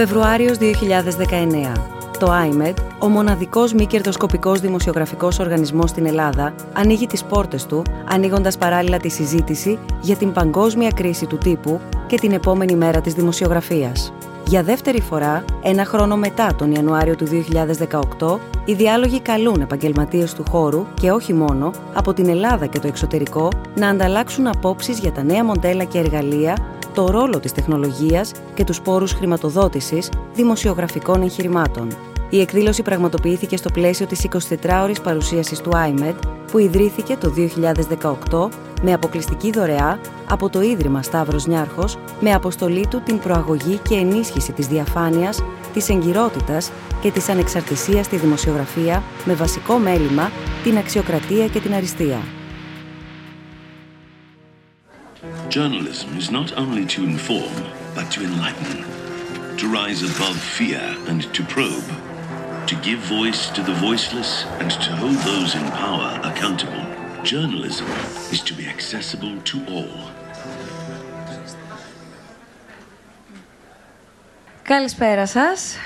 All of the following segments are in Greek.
Φεβρουάριος 2019. Το IMED, ο μοναδικός μη κερδοσκοπικός δημοσιογραφικός οργανισμός στην Ελλάδα, ανοίγει τις πόρτες του, ανοίγοντας παράλληλα τη συζήτηση για την παγκόσμια κρίση του τύπου και την επόμενη μέρα της δημοσιογραφίας. Για δεύτερη φορά, ένα χρόνο μετά τον Ιανουάριο του 2018, οι διάλογοι καλούν επαγγελματίες του χώρου και όχι μόνο από την Ελλάδα και το εξωτερικό να ανταλλάξουν απόψεις για τα νέα μοντέλα και εργαλεία, το ρόλο της τεχνολογίας και τους πόρους χρηματοδότησης δημοσιογραφικών εγχειρημάτων. Η εκδήλωση πραγματοποιήθηκε στο πλαίσιο της 24ωρης παρουσίασης του IMED, που ιδρύθηκε το 2018 με αποκλειστική δωρεά από το Ίδρυμα Σταύρος Νιάρχος με αποστολή του την προαγωγή και ενίσχυση της διαφάνειας, της εγκυρότητας και της ανεξαρτησίας στη δημοσιογραφία με βασικό μέλημα την αξιοκρατία και την αριστεία. Journalism is not only to inform, but to enlighten, to rise above fear and to probe, to give voice to the voiceless and to hold those in power accountable. Journalism is to be accessible to all. Καλησπέρα σας.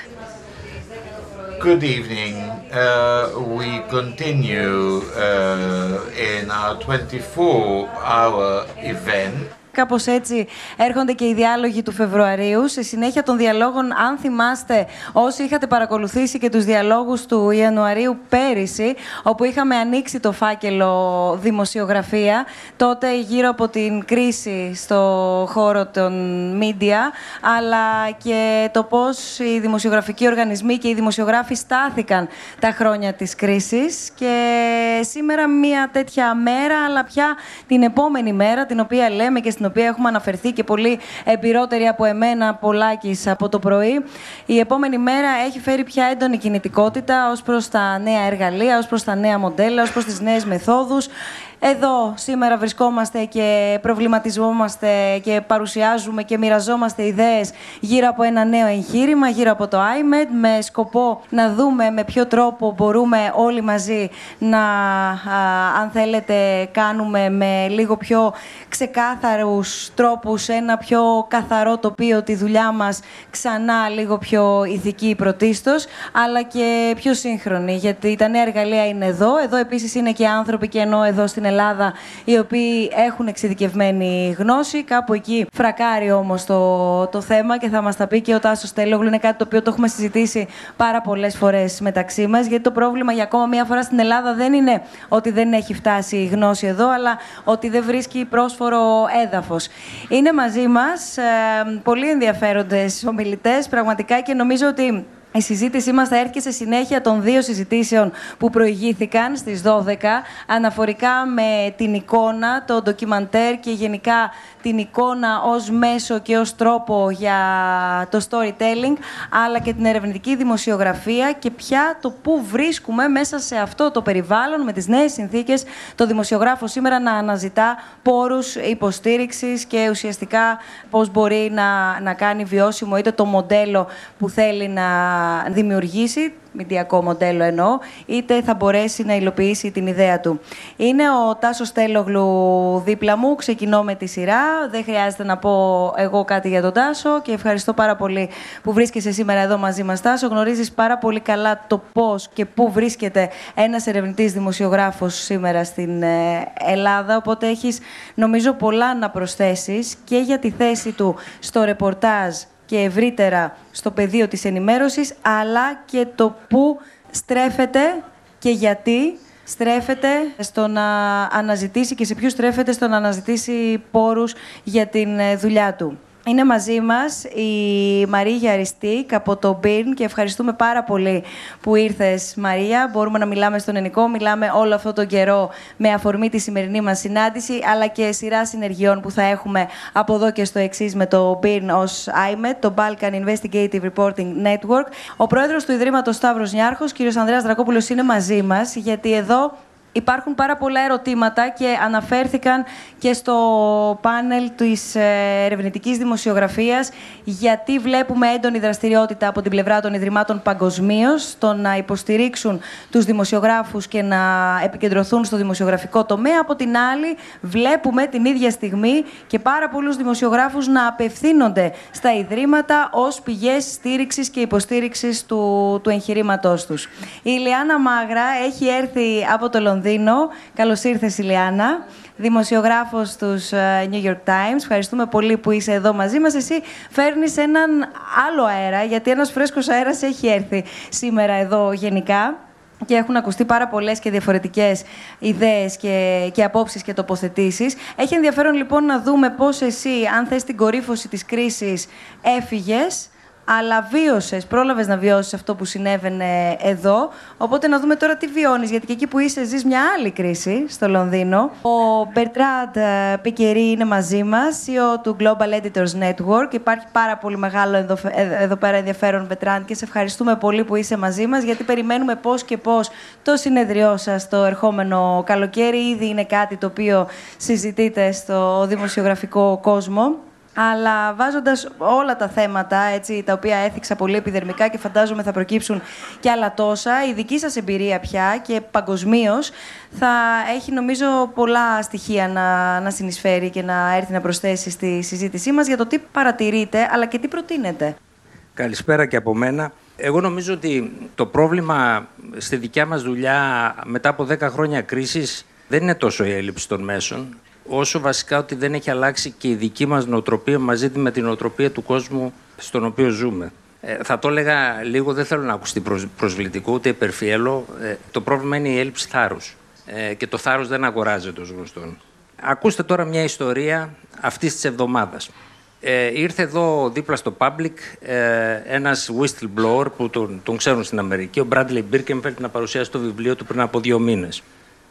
Good evening. Uh, we continue uh, in our 24-hour event. Κάπως έτσι έρχονται και οι διάλογοι του Φεβρουαρίου. Σε συνέχεια των διαλόγων, αν θυμάστε, όσοι είχατε παρακολουθήσει και τους διαλόγους του Ιανουαρίου πέρυσι, όπου είχαμε ανοίξει το φάκελο δημοσιογραφία, τότε γύρω από την κρίση στο χώρο των media, αλλά και το πώς οι δημοσιογραφικοί οργανισμοί και οι δημοσιογράφοι στάθηκαν τα χρόνια της κρίσης. Και σήμερα μια τέτοια μέρα, αλλά πια την επόμενη μέρα, την οποία λέμε και στην στην οποία έχουμε αναφερθεί και πολύ εμπειρότεροι από εμένα πολλάκι από το πρωί. Η επόμενη μέρα έχει φέρει πια έντονη κινητικότητα ως προς τα νέα εργαλεία, ως προς τα νέα μοντέλα, ως προς τις νέες μεθόδους. Εδώ σήμερα βρισκόμαστε και προβληματιζόμαστε και παρουσιάζουμε και μοιραζόμαστε ιδέες γύρω από ένα νέο εγχείρημα, γύρω από το IMED, με σκοπό να δούμε με ποιο τρόπο μπορούμε όλοι μαζί να, αν θέλετε, κάνουμε με λίγο πιο ξεκάθαρους τρόπους ένα πιο καθαρό τοπίο τη δουλειά μας ξανά λίγο πιο ηθική πρωτίστως, αλλά και πιο σύγχρονη, γιατί τα νέα εργαλεία είναι εδώ. Εδώ επίσης είναι και άνθρωποι και ενώ εδώ στην Ελλάδα, οι οποίοι έχουν εξειδικευμένη γνώση. Κάπου εκεί φρακάρει όμως το, το θέμα και θα μας τα πει και ο Τάσος Τέλογλου. Είναι κάτι το οποίο το έχουμε συζητήσει πάρα πολλές φορές μεταξύ μας. Γιατί το πρόβλημα για ακόμα μία φορά στην Ελλάδα δεν είναι ότι δεν έχει φτάσει η γνώση εδώ, αλλά ότι δεν βρίσκει πρόσφορο έδαφος. Είναι μαζί μας ε, πολύ ενδιαφέροντες ομιλητές, πραγματικά και νομίζω ότι η συζήτησή μας θα έρχεται σε συνέχεια των δύο συζητήσεων που προηγήθηκαν στις 12 αναφορικά με την εικόνα, το ντοκιμαντέρ και γενικά την εικόνα ως μέσο και ως τρόπο για το storytelling αλλά και την ερευνητική δημοσιογραφία και πια το πού βρίσκουμε μέσα σε αυτό το περιβάλλον με τις νέες συνθήκες το δημοσιογράφο σήμερα να αναζητά πόρους υποστήριξης και ουσιαστικά πώς μπορεί να, να κάνει βιώσιμο είτε το μοντέλο που θέλει να δημιουργήσει μηντιακό μοντέλο εννοώ, είτε θα μπορέσει να υλοποιήσει την ιδέα του. Είναι ο Τάσος Τέλογλου δίπλα μου, ξεκινώ με τη σειρά, δεν χρειάζεται να πω εγώ κάτι για τον Τάσο και ευχαριστώ πάρα πολύ που βρίσκεσαι σήμερα εδώ μαζί μας Τάσο. Γνωρίζεις πάρα πολύ καλά το πώς και πού βρίσκεται ένας ερευνητής δημοσιογράφος σήμερα στην ε, Ελλάδα, οπότε έχεις νομίζω πολλά να προσθέσεις και για τη θέση του στο ρεπορτάζ και ευρύτερα στο πεδίο της ενημέρωσης, αλλά και το πού στρέφεται και γιατί στρέφεται στο να αναζητήσει και σε ποιους στρέφεται στο να αναζητήσει πόρους για την ε, δουλειά του. Είναι μαζί μας η Μαρία Αριστή από το BIRN και ευχαριστούμε πάρα πολύ που ήρθες Μαρία. Μπορούμε να μιλάμε στον ελληνικό, μιλάμε όλο αυτό τον καιρό με αφορμή τη σημερινή μας συνάντηση αλλά και σειρά συνεργειών που θα έχουμε από εδώ και στο εξής με το BIRN ως IMET, το Balkan Investigative Reporting Network. Ο πρόεδρος του Ιδρύματος Σταύρος Νιάρχος, κύριος Ανδρέας Δρακόπουλος, είναι μαζί μας γιατί εδώ Υπάρχουν πάρα πολλά ερωτήματα και αναφέρθηκαν και στο πάνελ της ε, ερευνητικής δημοσιογραφίας γιατί βλέπουμε έντονη δραστηριότητα από την πλευρά των Ιδρυμάτων παγκοσμίω στο να υποστηρίξουν τους δημοσιογράφους και να επικεντρωθούν στο δημοσιογραφικό τομέα. Από την άλλη βλέπουμε την ίδια στιγμή και πάρα πολλούς δημοσιογράφους να απευθύνονται στα Ιδρύματα ως πηγές στήριξης και υποστήριξης του, του εγχειρήματός τους. Η Ιλιάνα Μάγρα έχει έρθει από το Λονδίνο Λονδίνο. Καλώς ήρθες, Ηλιάνα. Δημοσιογράφος στους ε, New York Times. Ευχαριστούμε πολύ που είσαι εδώ μαζί μας. Εσύ φέρνεις έναν άλλο αέρα, γιατί ένας φρέσκος αέρας έχει έρθει σήμερα εδώ γενικά και έχουν ακουστεί πάρα πολλές και διαφορετικές ιδέες και, και απόψεις και τοποθετήσεις. Έχει ενδιαφέρον λοιπόν να δούμε πώς εσύ, αν θες την κορύφωση της κρίσης, έφυγες αλλά βίωσες, πρόλαβες να βιώσεις αυτό που συνέβαινε εδώ. Οπότε να δούμε τώρα τι βιώνεις, γιατί και εκεί που είσαι, ζεις μια άλλη κρίση στο Λονδίνο. Ο Μπερτράντ ε, Πικερή είναι μαζί μας, CEO του Global Editors Network. Υπάρχει πάρα πολύ μεγάλο εδώ, ε, εδώ πέρα ενδιαφέρον, Μπερτράντ, και σε ευχαριστούμε πολύ που είσαι μαζί μας, γιατί περιμένουμε πώς και πώς το συνεδριό σας το ερχόμενο καλοκαίρι. Ήδη είναι κάτι το οποίο συζητείτε στο δημοσιογραφικό κόσμο. Αλλά βάζοντας όλα τα θέματα έτσι, τα οποία έθιξα πολύ επιδερμικά και φαντάζομαι θα προκύψουν και άλλα τόσα, η δική σας εμπειρία πια και παγκοσμίως θα έχει νομίζω πολλά στοιχεία να, να συνεισφέρει και να έρθει να προσθέσει στη συζήτησή μας για το τι παρατηρείτε αλλά και τι προτείνετε. Καλησπέρα και από μένα. Εγώ νομίζω ότι το πρόβλημα στη δικιά μας δουλειά μετά από 10 χρόνια κρίσης δεν είναι τόσο η έλλειψη των μέσων, όσο βασικά ότι δεν έχει αλλάξει και η δική μας νοοτροπία μαζί με την νοοτροπία του κόσμου στον οποίο ζούμε. Ε, θα το έλεγα λίγο, δεν θέλω να ακουστεί προσβλητικό ούτε υπερφιέλο. Ε, το πρόβλημα είναι η έλλειψη θάρρους. Ε, και το θάρρος δεν αγοράζεται ως γνωστόν. Ακούστε τώρα μια ιστορία αυτής της εβδομάδας. Ε, ήρθε εδώ δίπλα στο Public ε, ένας whistleblower που τον, τον ξέρουν στην Αμερική, ο Bradley Birkenfeld, να παρουσιάσει το βιβλίο του πριν από δύο μήνες.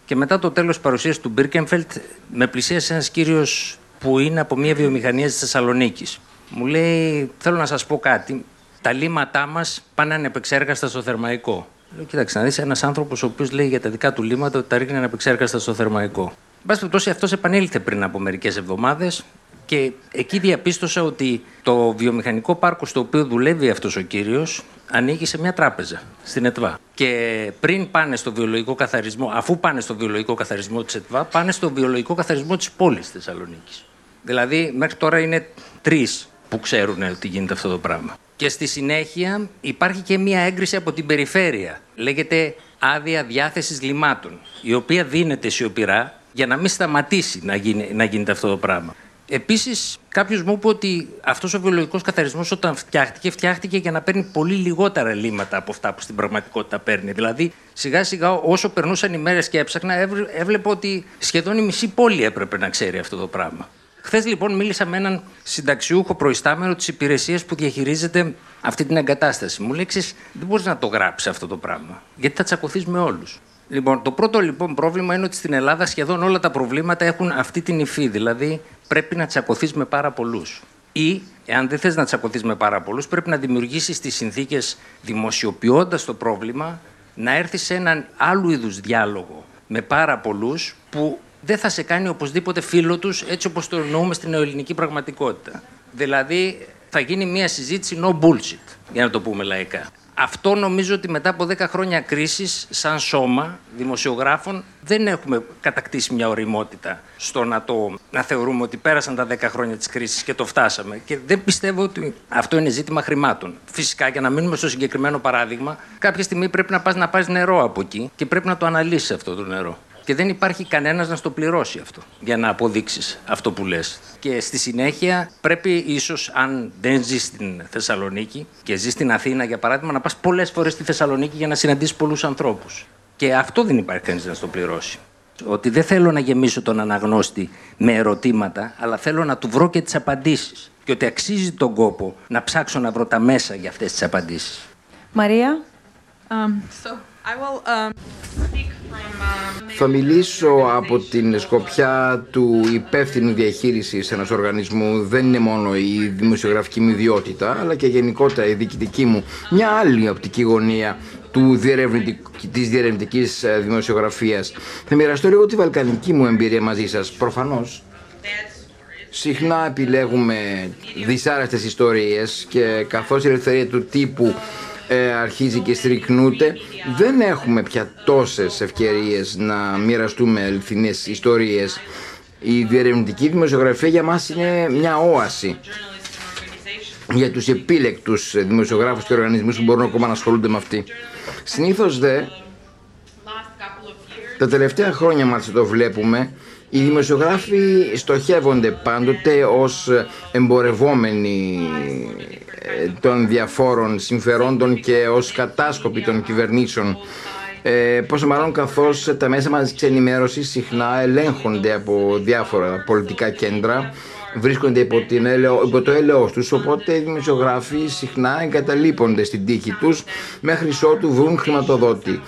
Και μετά το τέλος παρουσίαση του Μπίρκεμφελτ, με πλησίασε ένας κύριος που είναι από μια βιομηχανία της Θεσσαλονίκης. Μου λέει, θέλω να σας πω κάτι, τα λίματά μας πάνε ανεπεξέργαστα στο θερμαϊκό. Λέω, κοίταξε να δεις, ένας άνθρωπος ο οποίος λέει για τα δικά του λίματα ότι τα ρίχνει ανεπεξέργαστα στο θερμαϊκό. Εν πάση περιπτώσει, αυτός επανήλθε πριν από μερικές εβδομάδες και εκεί διαπίστωσα ότι το βιομηχανικό πάρκο στο οποίο δουλεύει αυτός ο κύριος ανοίγει σε μια τράπεζα στην ΕΤΒΑ. Και πριν πάνε στο βιολογικό καθαρισμό, αφού πάνε στο βιολογικό καθαρισμό της ΕΤΒΑ, πάνε στο βιολογικό καθαρισμό της πόλης Θεσσαλονίκης. Δηλαδή, μέχρι τώρα είναι τρεις που ξέρουν ότι γίνεται αυτό το πράγμα. Και στη συνέχεια υπάρχει και μια έγκριση από την περιφέρεια. Λέγεται άδεια διάθεσης λιμάτων, η οποία δίνεται σιωπηρά για να μην σταματήσει να, γίνει, να γίνεται αυτό το πράγμα. Επίσης, κάποιος μου είπε ότι αυτός ο βιολογικός καθαρισμός, όταν φτιάχτηκε, φτιάχτηκε για να παίρνει πολύ λιγότερα λίμματα από αυτά που στην πραγματικότητα παίρνει. Δηλαδή, σιγά σιγά, όσο περνούσαν οι μέρες και έψαχνα, έβλεπα ότι σχεδόν η μισή πόλη έπρεπε να ξέρει αυτό το πράγμα. Χθες λοιπόν μίλησα με έναν συνταξιούχο προϊστάμενο της υπηρεσίας που διαχειρίζεται αυτή την εγκατάσταση. Μου λέει: Δεν μπορείς να το γράψεις αυτό το πράγμα. Γιατί θα τσακωθείς με όλους. Λοιπόν, το πρώτο λοιπόν πρόβλημα είναι ότι στην Ελλάδα σχεδόν όλα τα προβλήματα έχουν αυτή την υφή. Δηλαδή, πρέπει να τσακωθείς με πάρα πολλούς. Ή, εάν δεν θες να τσακωθείς με πάρα πολλούς, πρέπει να δημιουργήσεις τις συνθήκες δημοσιοποιώντας το πρόβλημα να έρθεις σε έναν άλλου είδους διάλογο με πάρα πολλούς που δεν θα σε κάνει οπωσδήποτε φίλο τους έτσι όπως το εννοούμε στην ελληνική πραγματικότητα. Δηλαδή, θα γίνει μια συζήτηση no bullshit, για να το πούμε λαϊκά. Αυτό νομίζω ότι μετά από 10 χρόνια κρίσης, σαν σώμα δημοσιογράφων, δεν έχουμε κατακτήσει μια οριμότητα στο να, το, να θεωρούμε ότι πέρασαν τα 10 χρόνια της κρίσης και το φτάσαμε. Και δεν πιστεύω ότι αυτό είναι ζήτημα χρημάτων. Φυσικά, για να μείνουμε στο συγκεκριμένο παράδειγμα, κάποια στιγμή πρέπει να πας να πάρεις νερό από εκεί και πρέπει να το αναλύσεις αυτό το νερό. Και δεν υπάρχει κανένας να στο πληρώσει αυτό για να αποδείξεις αυτό που λες. Και στη συνέχεια πρέπει ίσως αν δεν ζεις στην Θεσσαλονίκη και ζεις στην Αθήνα για παράδειγμα να πας πολλές φορές στη Θεσσαλονίκη για να συναντήσεις πολλούς ανθρώπους. Και αυτό δεν υπάρχει κανείς να στο πληρώσει. Ότι δεν θέλω να γεμίσω τον αναγνώστη με ερωτήματα, αλλά θέλω να του βρω και τις απαντήσεις. Και ότι αξίζει τον κόπο να ψάξω να βρω τα μέσα για αυτές τις απαντήσεις. Μαρία. Um, so um, Θα μιλήσω από την σκοπιά του υπεύθυνου διαχείρισης ενός οργανισμού. Δεν είναι μόνο η δημοσιογραφική μου ιδιότητα, αλλά και γενικότερα η διοικητική μου. Μια άλλη οπτική γωνία του διερευνητικ... της διερευνητικής ε, δημοσιογραφίας. Θα μοιραστώ λίγο τη βαλκανική μου εμπειρία μαζί σας. Προφανώς, συχνά επιλέγουμε δυσάρεστες ιστορίες και καθώς η ελευθερία του τύπου ε, αρχίζει και στρικνούται, δεν έχουμε πια τόσες ευκαιρίες να μοιραστούμε αληθινές ιστορίες. Η διερευνητική δημοσιογραφία για μας είναι μια όαση για τους επίλεκτους δημοσιογράφους και οργανισμούς που μπορούν ακόμα να ασχολούνται με αυτή. Συνήθως δε, τα τελευταία χρόνια μάλιστα το βλέπουμε, οι δημοσιογράφοι στοχεύονται πάντοτε ως εμπορευόμενοι ε, των διαφόρων συμφερόντων και ως κατάσκοποι των κυβερνήσεων. Ε, πόσο μάλλον καθώς τα μέσα μαζικής ενημέρωσης συχνά ελέγχονται από διάφορα πολιτικά κέντρα βρίσκονται υπό, την υπό το έλεος τους οπότε οι δημοσιογράφοι συχνά εγκαταλείπονται στην τύχη τους μέχρι ότου βρουν χρηματοδότη.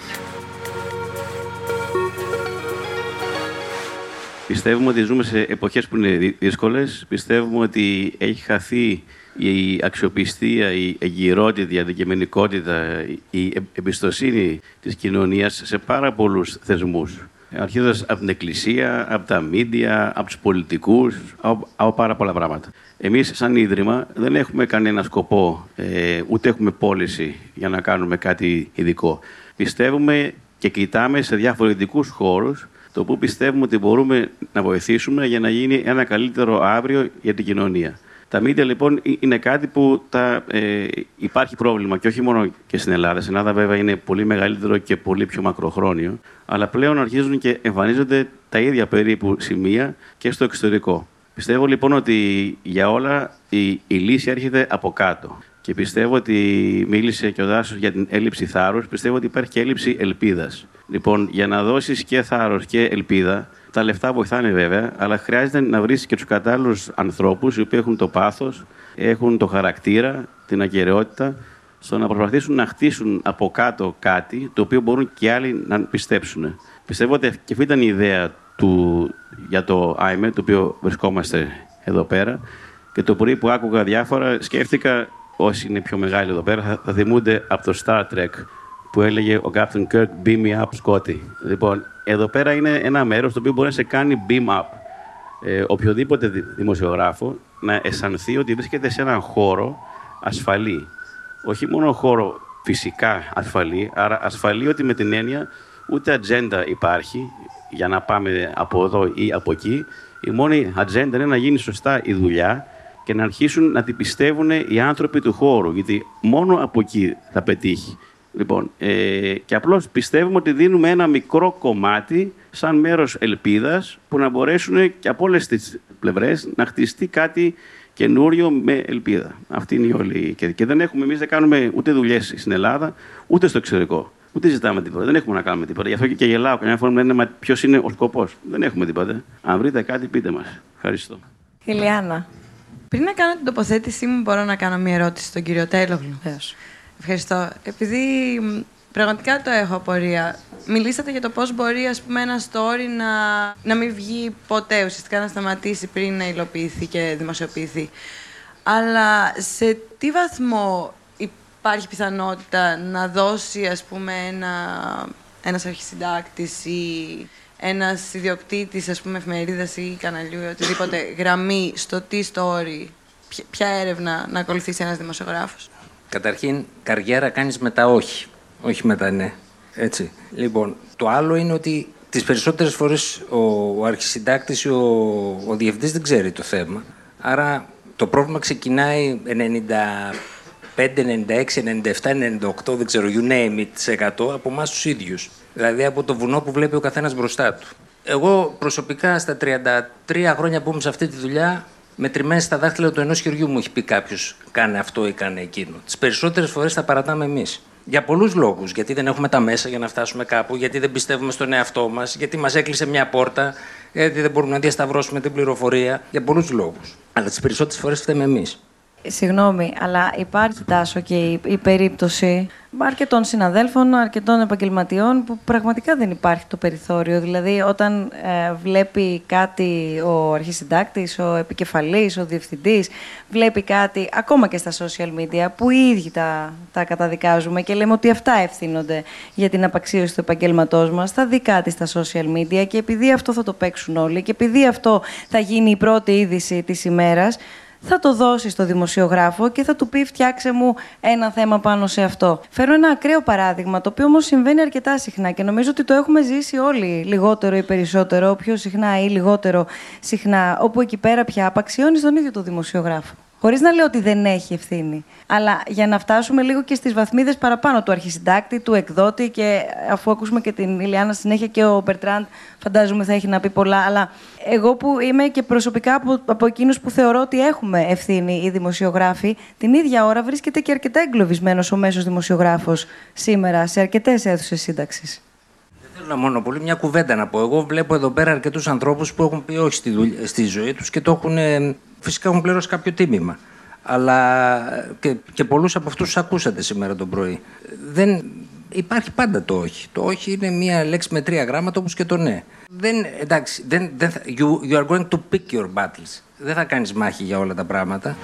Πιστεύουμε ότι ζούμε σε εποχές που είναι δύσκολες. Πιστεύουμε ότι έχει χαθεί η αξιοπιστία, η εγκυρότητα, η αντικειμενικότητα, η εμπιστοσύνη της κοινωνίας σε πάρα πολλούς θεσμούς. Αρχίζοντας από την Εκκλησία, από τα μίντια, από τους πολιτικούς, από, από, πάρα πολλά πράγματα. Εμείς, σαν Ίδρυμα, δεν έχουμε κανένα σκοπό, ε, ούτε έχουμε πώληση για να κάνουμε κάτι ειδικό. Πιστεύουμε και κοιτάμε σε διαφορετικού χώρους το που πιστεύουμε ότι μπορούμε να βοηθήσουμε για να γίνει ένα καλύτερο αύριο για την κοινωνία. Τα μίντια λοιπόν είναι κάτι που τα, ε, υπάρχει πρόβλημα και όχι μόνο και στην Ελλάδα. Στην Ελλάδα βέβαια είναι πολύ μεγαλύτερο και πολύ πιο μακροχρόνιο. Αλλά πλέον αρχίζουν και εμφανίζονται τα ίδια περίπου σημεία και στο εξωτερικό. Πιστεύω λοιπόν ότι για όλα η, η λύση έρχεται από κάτω. Και πιστεύω ότι μίλησε και ο Δάσος για την έλλειψη θάρρους. Πιστεύω ότι υπάρχει και έλλειψη ελπίδας. Λοιπόν, για να δώσεις και θάρρος και ελπίδα, τα λεφτά βοηθάνε βέβαια, αλλά χρειάζεται να βρεις και τους κατάλληλους ανθρώπους οι οποίοι έχουν το πάθος, έχουν το χαρακτήρα, την ακαιρεότητα, στο να προσπαθήσουν να χτίσουν από κάτω κάτι το οποίο μπορούν και άλλοι να πιστέψουν. Πιστεύω ότι και αυτή ήταν η ιδέα του, για το IME, το οποίο βρισκόμαστε εδώ πέρα. Και το πρωί που άκουγα διάφορα, σκέφτηκα όσοι είναι πιο μεγάλοι εδώ πέρα θα, θα θυμούνται από το Star Trek που έλεγε ο Captain Kirk Beam me up, Scotty. Λοιπόν, εδώ πέρα είναι ένα μέρος το οποίο μπορεί να σε κάνει beam up. Ε, οποιοδήποτε δημοσιογράφο να αισθανθεί ότι βρίσκεται σε έναν χώρο ασφαλή. Όχι μόνο χώρο φυσικά ασφαλή, άρα ασφαλή ότι με την έννοια ούτε ατζέντα υπάρχει για να πάμε από εδώ ή από εκεί. Η μόνη ατζέντα είναι να γίνει σωστά η δουλειά και να αρχίσουν να την πιστεύουν οι άνθρωποι του χώρου, γιατί μόνο από εκεί θα πετύχει. Λοιπόν, ε, και απλώς πιστεύουμε ότι δίνουμε ένα μικρό κομμάτι σαν μέρος ελπίδας που να μπορέσουν και από όλες τις πλευρές να χτιστεί κάτι καινούριο με ελπίδα. Αυτή είναι η όλη. Και, και δεν έχουμε, εμείς δεν κάνουμε ούτε δουλειές στην Ελλάδα, ούτε στο εξωτερικό. Ούτε ζητάμε τίποτα. Δεν έχουμε να κάνουμε τίποτα. Γι' αυτό και, και γελάω καμιά φορά λένε ποιος είναι ο σκοπός; Δεν έχουμε τίποτα. Αν βρείτε κάτι, πείτε μας. Ευχαριστώ. Ηλιάνα. Πριν να κάνω την τοποθέτησή μου, μπορώ να κάνω μια ερώτηση στον κύριο Τέλογλου. Ευχαριστώ. Επειδή πραγματικά το έχω απορία. Μιλήσατε για το πώς μπορεί ας πούμε, ένα story να, να μην βγει ποτέ, ουσιαστικά να σταματήσει πριν να υλοποιηθεί και δημοσιοποιηθεί. Αλλά σε τι βαθμό υπάρχει πιθανότητα να δώσει ας πούμε, ένα, ένας αρχισυντάκτης ή ένας ιδιοκτήτης ας πούμε, εφημερίδας ή καναλιού ή οτιδήποτε γραμμή στο τι story, ποια έρευνα να ακολουθήσει ένας δημοσιογράφος; Καταρχήν, καριέρα κάνεις μετά όχι. Όχι μετά ναι. Έτσι. Λοιπόν, το άλλο είναι ότι τις περισσότερες φορές ο, ο αρχισυντάκτης ή ο, ο διευθυντής δεν ξέρει το θέμα. Άρα το πρόβλημα ξεκινάει 95, 96, 97, 98, δεν ξέρω, you name it, 100 από εμάς τους ίδιους. Δηλαδή από το βουνό που βλέπει ο καθένας μπροστά του. Εγώ προσωπικά στα 33 χρόνια που είμαι σε αυτή τη δουλειά μετρημένε στα δάχτυλα του ενός χεριού μου έχει πει κάποιος: Κάνε αυτό ή κάνε εκείνο. Τις περισσότερες φορές τα παρατάμε εμείς. Για πολλούς λόγους. Γιατί δεν έχουμε τα μέσα για να φτάσουμε κάπου, γιατί δεν πιστεύουμε στον εαυτό μας, γιατί μας έκλεισε μια πόρτα, γιατί δεν μπορούμε να διασταυρώσουμε την πληροφορία. Για πολλούς λόγους. Αλλά τις περισσότερες φορές φταίμε εμείς. Συγγνώμη, αλλά υπάρχει τάσο και η, η περίπτωση αρκετών συναδέλφων, αρκετών επαγγελματιών που πραγματικά δεν υπάρχει το περιθώριο. Δηλαδή, όταν ε, βλέπει κάτι ο αρχισυντάκτης, ο επικεφαλής, ο διευθυντής, βλέπει κάτι ακόμα και στα social media που οι ίδιοι τα, τα καταδικάζουμε και λέμε ότι αυτά ευθύνονται για την απαξίωση του επαγγέλματός μας, θα δει κάτι στα social media και επειδή αυτό θα το παίξουν όλοι και επειδή αυτό θα γίνει η πρώτη είδηση της ημέρας, θα το δώσει στο δημοσιογράφο και θα του πει φτιάξε μου ένα θέμα πάνω σε αυτό. Φέρω ένα ακραίο παράδειγμα, το οποίο όμως συμβαίνει αρκετά συχνά και νομίζω ότι το έχουμε ζήσει όλοι λιγότερο ή περισσότερο, πιο συχνά ή λιγότερο συχνά, όπου εκεί πέρα πια απαξιώνεις τον ίδιο τον δημοσιογράφο. Χωρίς να λέω ότι δεν έχει ευθύνη. Αλλά για να φτάσουμε λίγο και στις βαθμίδες παραπάνω του αρχισυντάκτη, του εκδότη και αφού ακούσουμε και την Ηλιάνα συνέχεια και ο Μπερτράντ, φαντάζομαι θα έχει να πει πολλά. Αλλά εγώ που είμαι και προσωπικά από, από εκείνους που θεωρώ ότι έχουμε ευθύνη οι δημοσιογράφοι, την ίδια ώρα βρίσκεται και αρκετά εγκλωβισμένος ο μέσος δημοσιογράφος σήμερα σε αρκετές αίθουσες σύνταξης. Θέλω να μόνο πολύ μια κουβέντα να πω. Εγώ βλέπω εδώ πέρα αρκετούς ανθρώπους που έχουν πει όχι στη, δουλειά, στη ζωή τους και το έχουν φυσικά έχουν πληρώσει κάποιο τίμημα. Αλλά και, και πολλούς από αυτούς τους ακούσατε σήμερα το πρωί. Δεν, υπάρχει πάντα το όχι. Το όχι είναι μία λέξη με τρία γράμματα όπως και το ναι. Δεν, εντάξει, δεν, δεν, you, you are going to pick your battles. Δεν θα κάνεις μάχη για όλα τα πράγματα.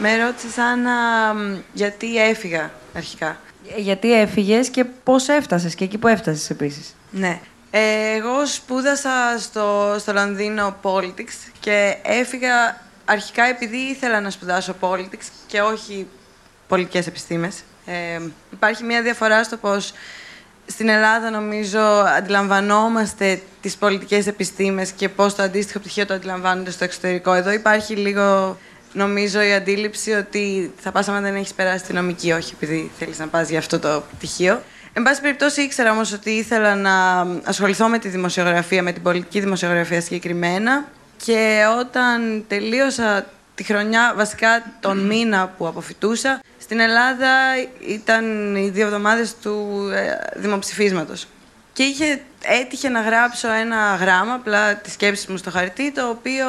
Με ρώτησες Άννα γιατί έφυγα αρχικά; Γιατί έφυγες και πώς έφτασες και εκεί που έφτασες επίσης. Ναι. Ε, εγώ σπούδασα στο, στο Λονδίνο Politics και έφυγα αρχικά επειδή ήθελα να σπουδάσω Politics και όχι πολιτικές επιστήμες. Ε, υπάρχει μια διαφορά στο πως στην Ελλάδα νομίζω αντιλαμβανόμαστε τις πολιτικές επιστήμες και πώς το αντίστοιχο πτυχίο το αντιλαμβάνονται στο εξωτερικό. Εδώ υπάρχει λίγο, νομίζω, η αντίληψη ότι θα πας άμα δεν έχεις περάσει τη νομική, όχι επειδή θέλεις να πας για αυτό το πτυχίο. Εν πάση περιπτώσει, ήξερα όμως ότι ήθελα να ασχοληθώ με τη δημοσιογραφία, με την πολιτική δημοσιογραφία συγκεκριμένα. Και όταν τελείωσα τη χρονιά, βασικά τον μήνα που αποφυτούσα, στην Ελλάδα ήταν οι δύο εβδομάδες του ε, δημοψηφίσματος. Και είχε, έτυχε να γράψω ένα γράμμα, απλά τη σκέψη μου στο χαρτί, το οποίο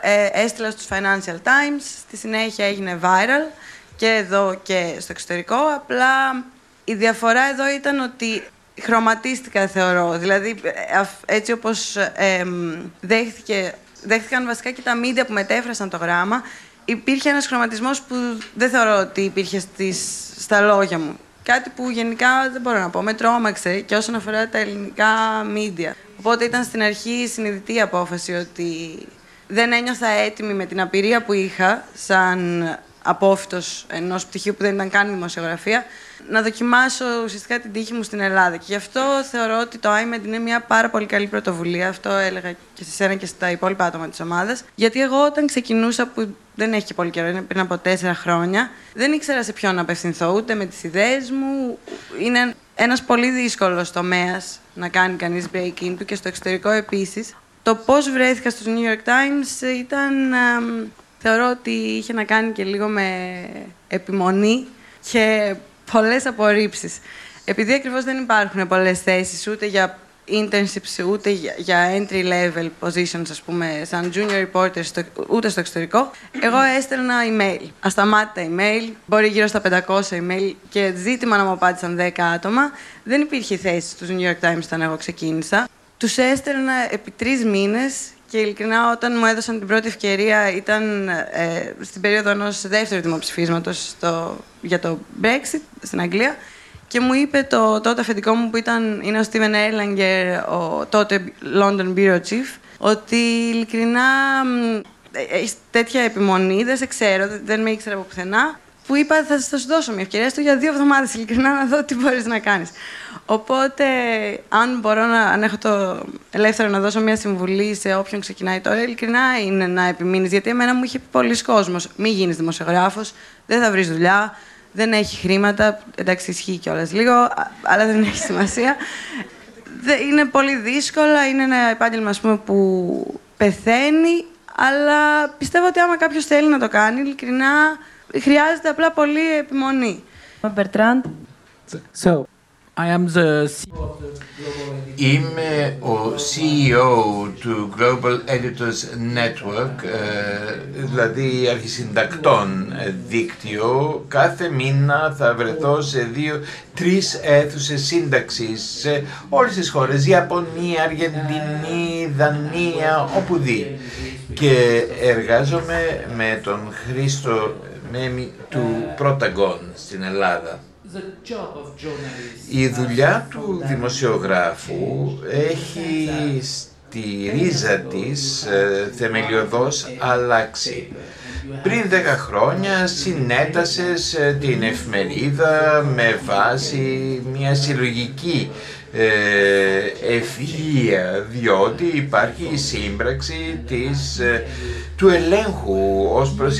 ε, έστειλα στους Financial Times. Στη συνέχεια έγινε viral και εδώ και στο εξωτερικό. Απλά η διαφορά εδώ ήταν ότι χρωματίστηκα, θεωρώ. Δηλαδή, ε, έτσι όπως ε, δέχτηκε, δέχτηκαν βασικά και τα μίντια που μετέφρασαν το γράμμα, υπήρχε ένας χρωματισμός που δεν θεωρώ ότι υπήρχε στις, στα λόγια μου. Κάτι που γενικά δεν μπορώ να πω. Με τρόμαξε και όσον αφορά τα ελληνικά μίντια. Οπότε ήταν στην αρχή συνειδητή απόφαση ότι δεν ένιωθα έτοιμη με την απειρία που είχα σαν απόφυτος ενός πτυχίου που δεν ήταν καν δημοσιογραφία να δοκιμάσω ουσιαστικά την τύχη μου στην Ελλάδα. Και γι' αυτό θεωρώ ότι το iMed είναι μια πάρα πολύ καλή πρωτοβουλία. Αυτό έλεγα και σε σένα και στα υπόλοιπα άτομα της ομάδας. Γιατί εγώ όταν ξεκινούσα, που δεν έχει και πολύ καιρό, είναι πριν από τέσσερα χρόνια, δεν ήξερα σε ποιον να απευθυνθώ, ούτε με τις ιδέες μου. Είναι ένας πολύ δύσκολος τομέας να κάνει κανείς break-in του και στο εξωτερικό επίσης. Το πώς βρέθηκα στου New York Times ήταν. Θεωρώ ότι είχε να κάνει και λίγο με επιμονή και πολλές απορρίψεις. Επειδή ακριβώς δεν υπάρχουν πολλές θέσεις ούτε για internships, ούτε για entry level positions, ας πούμε, σαν junior reporter, στο, ούτε στο εξωτερικό, εγώ έστελνα email. Ασταμάτητα email, μπορεί γύρω στα 500 email και ζήτημα να μου απάντησαν 10 άτομα. Δεν υπήρχε θέση στους New York Times όταν εγώ ξεκίνησα. Τους έστελνα επί τρεις μήνες και ειλικρινά, όταν μου έδωσαν την πρώτη ευκαιρία, ήταν ε, στην περίοδο ενός δεύτερου δημοψηφίσματος για το Brexit στην Αγγλία. Και μου είπε το τότε αφεντικό μου που ήταν, είναι ο Στίβεν Erlanger, ο τότε London Bureau Chief, ότι ειλικρινά ε, έχει τέτοια επιμονή, δεν σε ξέρω, δεν με ήξερα από πουθενά που είπα θα, θα σου δώσω μια ευκαιρία στο για δύο εβδομάδες ειλικρινά να δω τι μπορείς να κάνεις. Οπότε, αν μπορώ να αν έχω το ελεύθερο να δώσω μια συμβουλή σε όποιον ξεκινάει τώρα, ειλικρινά είναι να επιμείνεις. Γιατί εμένα μου είχε πει πολλοί κόσμος: Μην γίνεις δημοσιογράφος, δεν θα βρεις δουλειά, δεν έχει χρήματα. Εντάξει, ισχύει κιόλας λίγο, αλλά δεν έχει σημασία. Είναι πολύ δύσκολα, είναι ένα επάγγελμα πούμε, που πεθαίνει, αλλά πιστεύω ότι άμα κάποιος θέλει να το κάνει, ειλικρινά χρειάζεται απλά πολύ επιμονή. Bertrand? So, I am the Είμαι ο CEO του Global Editors Network, ε, δηλαδή αρχισυντακτών δίκτυο. Κάθε μήνα θα βρεθώ σε δύο-τρεις αίθουσες σύνταξης σε όλες τις χώρες, Ιαπωνία, Αργεντινή, Δανία, όπου δει. Και εργάζομαι με τον Χρήστο Μέμι του Πρωταγκόν στην Ελλάδα. Η δουλειά του δημοσιογράφου έχει στη ρίζα της ε, θεμελιωδώς αλλάξει. Πριν 10 χρόνια συνέτασες την εφημερίδα με βάση μια συλλογική ε, ευθεία, διότι υπάρχει η σύμπραξη της, ε, του ελέγχου ως προς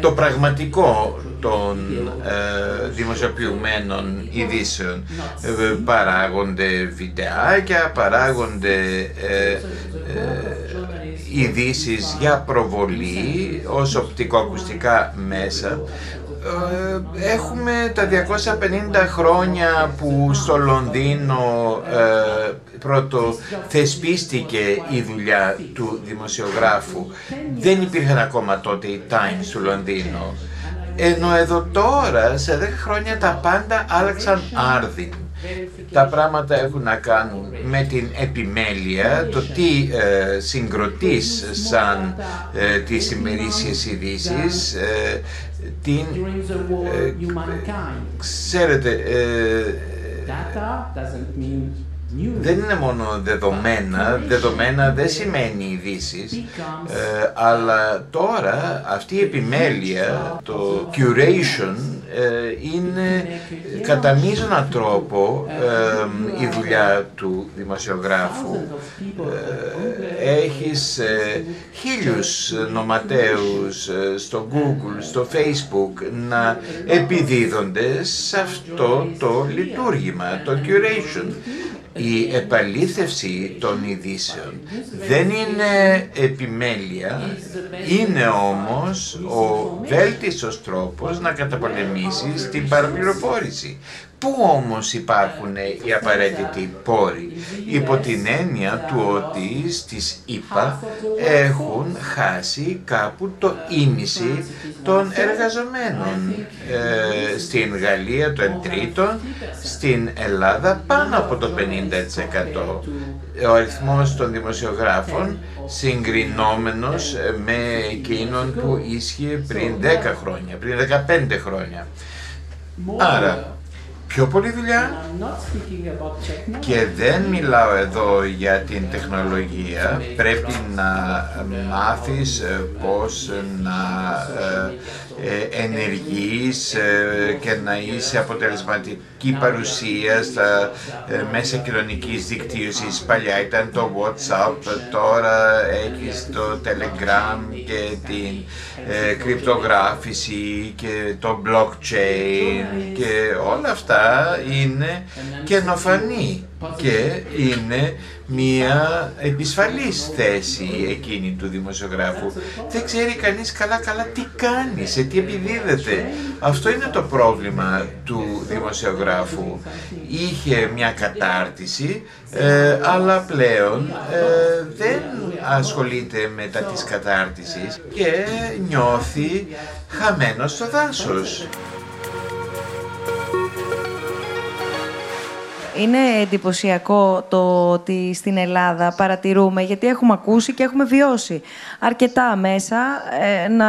το πραγματικό των ε, δημοσιοποιημένων ειδήσεων. Ε, παράγονται βιντεάκια, παράγονται ε, ε, ειδήσεις για προβολή ως οπτικοακουστικά μέσα. Ε, έχουμε τα 250 χρόνια που στο Λονδίνο ε, πρώτο θεσπίστηκε η δουλειά του δημοσιογράφου. Δεν υπήρχαν ακόμα τότε οι Times του Λονδίνου. Ενώ εδώ τώρα, σε 10 χρόνια, τα πάντα άλλαξαν άρδιν. Τα πράγματα έχουν να κάνουν με την επιμέλεια, το τι ε, συγκροτείς σαν ε, τις ημερήσιες ειδήσεις, ε, την... Ε, ξέρετε, ε, δεν είναι μόνο δεδομένα, δεδομένα δεν σημαίνει ειδήσει, ε, αλλά τώρα αυτή η επιμέλεια, το curation, ε, είναι κατά μείζωνα τρόπο ε, η δουλειά του δημοσιογράφου. έχεις χίλιους νοματέους στο Google, στο Facebook να επιδίδονται σε αυτό το λειτουργήμα, το curation η επαλήθευση των ειδήσεων δεν είναι επιμέλεια, είναι όμως ο βέλτιστος τρόπος να καταπολεμήσεις την παραπληροφόρηση. Πού όμως υπάρχουν οι απαραίτητοι πόροι, υπό την έννοια του ότι στις ΙΠΑ έχουν χάσει κάπου το ίμιση των εργαζομένων. Ε, στην Γαλλία το 1 τρίτο, στην Ελλάδα πάνω από το 50%. Ο αριθμός των δημοσιογράφων συγκρινόμενος με εκείνον που ίσχυε πριν 10 χρόνια, πριν 15 χρόνια. Άρα, πιο πολύ δουλειά και δεν μιλάω εδώ για την τεχνολογία. Πρέπει να μάθεις ε, πώς να ε, ε, ενεργείς και να είσαι αποτελεσματική παρουσία στα μέσα κοινωνικής δικτύωσης. Παλιά ήταν το WhatsApp, τώρα έχεις το Telegram και την κρυπτογράφηση και το blockchain και όλα αυτά είναι καινοφανή και είναι μια επισφαλής θέση εκείνη του δημοσιογράφου. Δεν ξέρει κανείς καλά καλά τι κάνει, σε τι επιδίδεται. Αυτό είναι το πρόβλημα του δημοσιογράφου. Είχε μια κατάρτιση, ε, αλλά πλέον ε, δεν ασχολείται μετά της κατάρτισης και νιώθει χαμένος στο δάσος. Είναι εντυπωσιακό το ότι στην Ελλάδα παρατηρούμε, γιατί έχουμε ακούσει και έχουμε βιώσει αρκετά μέσα ε, να,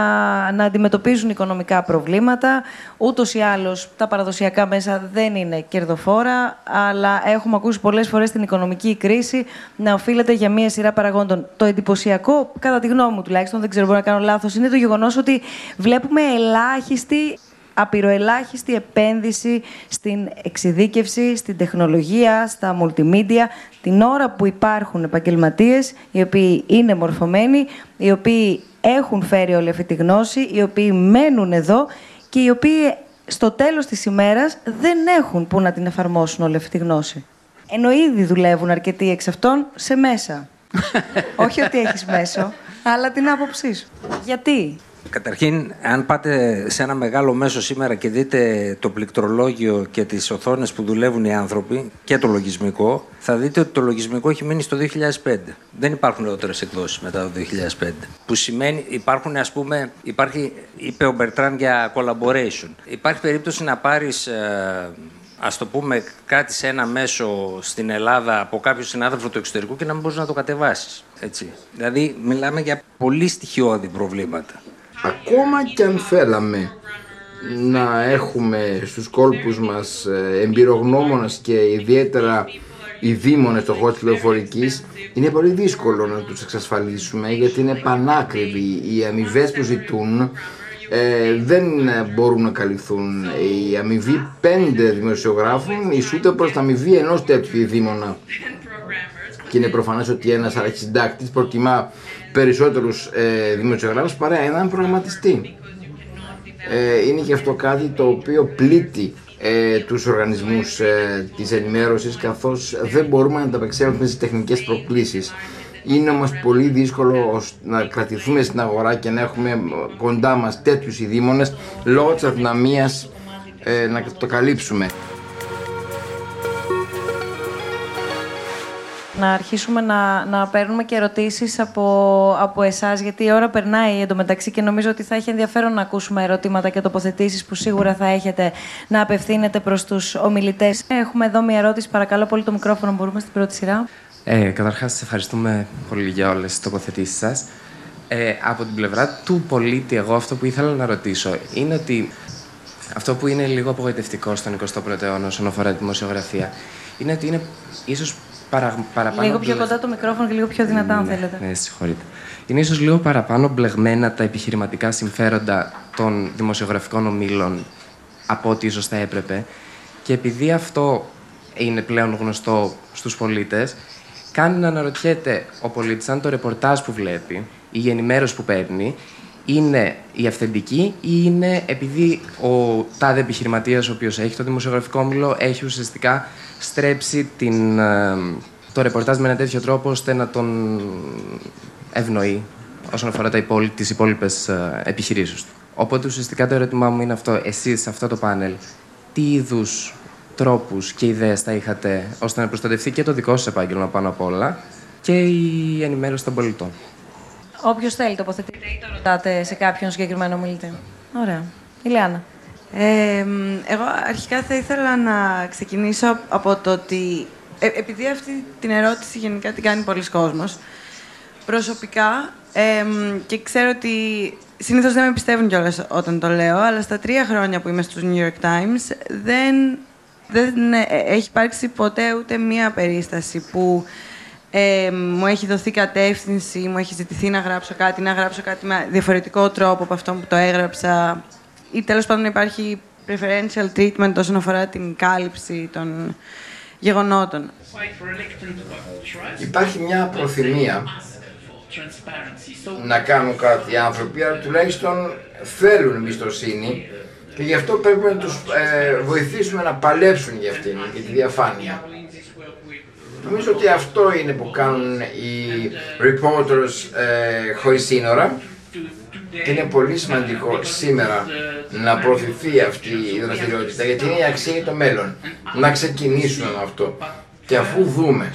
να αντιμετωπίζουν οικονομικά προβλήματα. Ούτως ή άλλως τα παραδοσιακά μέσα δεν είναι κερδοφόρα, αλλά έχουμε ακούσει πολλές φορές την οικονομική κρίση να οφείλεται για μία σειρά παραγόντων. Το εντυπωσιακό, κατά τη γνώμη μου τουλάχιστον, δεν ξέρω, μπορώ να κάνω λάθος, είναι το γεγονός ότι βλέπουμε ελάχιστη απειροελάχιστη επένδυση στην εξειδίκευση, στην τεχνολογία, στα multimedia, την ώρα που υπάρχουν επαγγελματίες οι οποίοι είναι μορφωμένοι, οι οποίοι έχουν φέρει όλη αυτή τη γνώση, οι οποίοι μένουν εδώ και οι οποίοι στο τέλος της ημέρας δεν έχουν που να την εφαρμόσουν όλη αυτή τη γνώση. Ενώ ήδη δουλεύουν αρκετοί εξ αυτών σε μέσα. Όχι ότι έχεις μέσο, αλλά την άποψή σου. Γιατί; Καταρχήν, αν πάτε σε ένα μεγάλο μέσο σήμερα και δείτε το πληκτρολόγιο και τις οθόνες που δουλεύουν οι άνθρωποι και το λογισμικό, θα δείτε ότι το λογισμικό έχει μείνει στο 2005. Δεν υπάρχουν νεότερες εκδόσεις μετά το 2005. Που σημαίνει, υπάρχουν ας πούμε, υπάρχει, είπε ο Μπερτράν για collaboration. Υπάρχει περίπτωση να πάρεις ε, ας το πούμε, κάτι σε ένα μέσο στην Ελλάδα από κάποιο συνάδελφο του εξωτερικού και να μην μπορείς να το κατεβάσεις. Δηλαδή, μιλάμε για πολύ στοιχειώδη προβλήματα. Ακόμα και αν θέλαμε να έχουμε στους κόλπους μας ε, εμπειρογνώμονας και ιδιαίτερα οι δήμονες στο χώρο της πληροφορικής είναι πολύ δύσκολο να τους εξασφαλίσουμε γιατί είναι πανάκριβοι οι αμοιβές που ζητούν ε, δεν μπορούν να καλυφθούν. Η αμοιβή πέντε δημοσιογράφων ισούται προς τα αμοιβή ενός τέτοιου δήμονα. Και είναι προφανές ότι ένας αρχισυντάκτης προτιμά περισσότερους ε, δημοσιογράφους παρά έναν προγραμματιστή. Ε, είναι και αυτό κάτι το οποίο πλήττει ε, τους οργανισμούς ε, της ενημέρωσης καθώς δεν μπορούμε να ανταπεξέλθουμε στις τεχνικές προκλήσεις. Είναι όμως πολύ δύσκολο να κρατηθούμε στην αγορά και να έχουμε κοντά μας τέτοιους ειδήμονες λόγω της αδυναμίας ε, να το καλύψουμε. Να αρχίσουμε να, να παίρνουμε και ερωτήσεις από, από εσάς, γιατί η ώρα περνάει εντωμεταξύ και νομίζω ότι θα έχει ενδιαφέρον να ακούσουμε ερωτήματα και τοποθετήσεις που σίγουρα θα έχετε να απευθύνετε προς τους ομιλητές. Έχουμε εδώ μια ερώτηση, παρακαλώ πολύ το μικρόφωνο, μπορούμε στην πρώτη σειρά; Ε, καταρχάς, σας ευχαριστούμε πολύ για όλες τις τοποθετήσεις σας. Ε, από την πλευρά του πολίτη, εγώ αυτό που ήθελα να ρωτήσω είναι ότι αυτό που είναι λίγο απογοητευτικό στον 21ο αιώνα όσον αφορά τη δημοσιογραφία είναι ότι είναι ίσως παρα, παραπάνω. Λίγο πιο κοντά το μικρόφωνο και λίγο πιο δυνατά, αν ναι, θέλετε. Ναι, συγχωρείτε. Είναι ίσως λίγο παραπάνω μπλεγμένα τα επιχειρηματικά συμφέροντα των δημοσιογραφικών ομίλων από ό,τι ίσως θα έπρεπε. Και επειδή αυτό είναι πλέον γνωστό στους πολίτες, κάνει να αναρωτιέται ο πολίτης αν το ρεπορτάζ που βλέπει ή η ενημέρωση που παίρνει είναι η αυθεντική ή είναι επειδή ο τάδε επιχειρηματίας ο οποίος έχει το δημοσιογραφικό όμιλο έχει ουσιαστικά στρέψει την, ε, το ρεπορτάζ με ένα τέτοιο τρόπο ώστε να τον ευνοεί όσον αφορά τα υπόλοι, τις υπόλοιπες ε, επιχειρήσεις του. Οπότε ουσιαστικά το ερώτημά μου είναι αυτό. Εσείς σε αυτό το πάνελ, τι είδους τρόπους και ιδέες θα είχατε ώστε να προστατευτεί και το δικό σας επάγγελμα πάνω απ' όλα και η ενημέρωση των πολιτών; Όποιος θέλει τοποθετείτε ή το ρωτάτε σε κάποιον συγκεκριμένο μιλητή. Ωραία. Ηλιάνα. Ε, εγώ αρχικά θα ήθελα να ξεκινήσω από το ότι ε, επειδή αυτή την ερώτηση γενικά την κάνει πολλοί κόσμος, προσωπικά ε, και ξέρω ότι συνήθως δεν με πιστεύουν κιόλας όταν το λέω, αλλά στα τρία χρόνια που είμαι στους New York Times δεν, δεν ε, έχει υπάρξει ποτέ ούτε μία περίσταση που ε, μου έχει δοθεί κατεύθυνση, μου έχει ζητηθεί να γράψω κάτι, να γράψω κάτι με διαφορετικό τρόπο από αυτό που το έγραψα ή τέλος πάντων υπάρχει preferential treatment όσον αφορά την κάλυψη των γεγονότων. Υπάρχει μια προθυμία να κάνουν κάτι οι άνθρωποι, αλλά τουλάχιστον θέλουν εμπιστοσύνη και γι' αυτό πρέπει να τους ε, βοηθήσουμε να παλέψουν για αυτήν, για τη διαφάνεια. Νομίζω ότι αυτό είναι που κάνουν οι reporters ε, χωρίς σύνορα είναι πολύ σημαντικό σήμερα να προωθηθεί αυτή η δραστηριότητα γιατί είναι η αξία για το μέλλον. Να ξεκινήσουμε με αυτό. Και αφού δούμε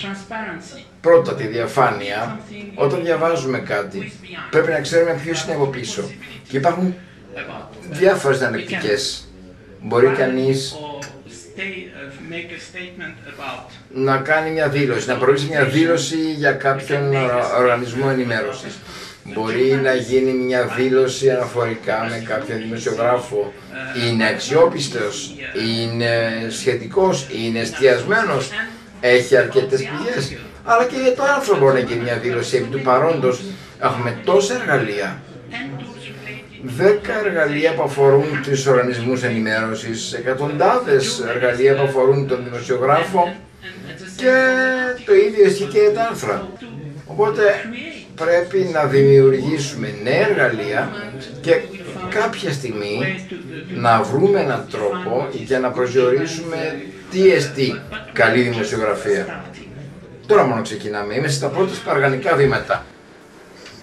πρώτα τη διαφάνεια, όταν διαβάζουμε κάτι, πρέπει να ξέρουμε ποιος είναι από πίσω. Και υπάρχουν διάφορες αναλυτικές. Μπορεί κανείς να κάνει μια δήλωση, να προωθήσει μια δήλωση για κάποιον οργανισμό ενημέρωσης. Μπορεί να γίνει μια δήλωση αναφορικά με κάποιον δημοσιογράφο. Είναι αξιόπιστος, είναι σχετικός, είναι εστιασμένος, έχει αρκετές πηγές. Αλλά και για το άνθρωπο μπορεί να γίνει μια δήλωση. Επί του παρόντος έχουμε τόσα εργαλεία. Δέκα εργαλεία που αφορούν τους οργανισμούς ενημέρωσης, εκατοντάδες εργαλεία που αφορούν τον δημοσιογράφο και το ίδιο ισχύει και για τα άρθρα. Οπότε πρέπει να δημιουργήσουμε νέα εργαλεία και κάποια στιγμή να βρούμε έναν τρόπο για να προσδιορίσουμε τι εστί καλή δημοσιογραφία. Τώρα μόνο ξεκινάμε, είμαι στα πρώτα σπαργανικά βήματα.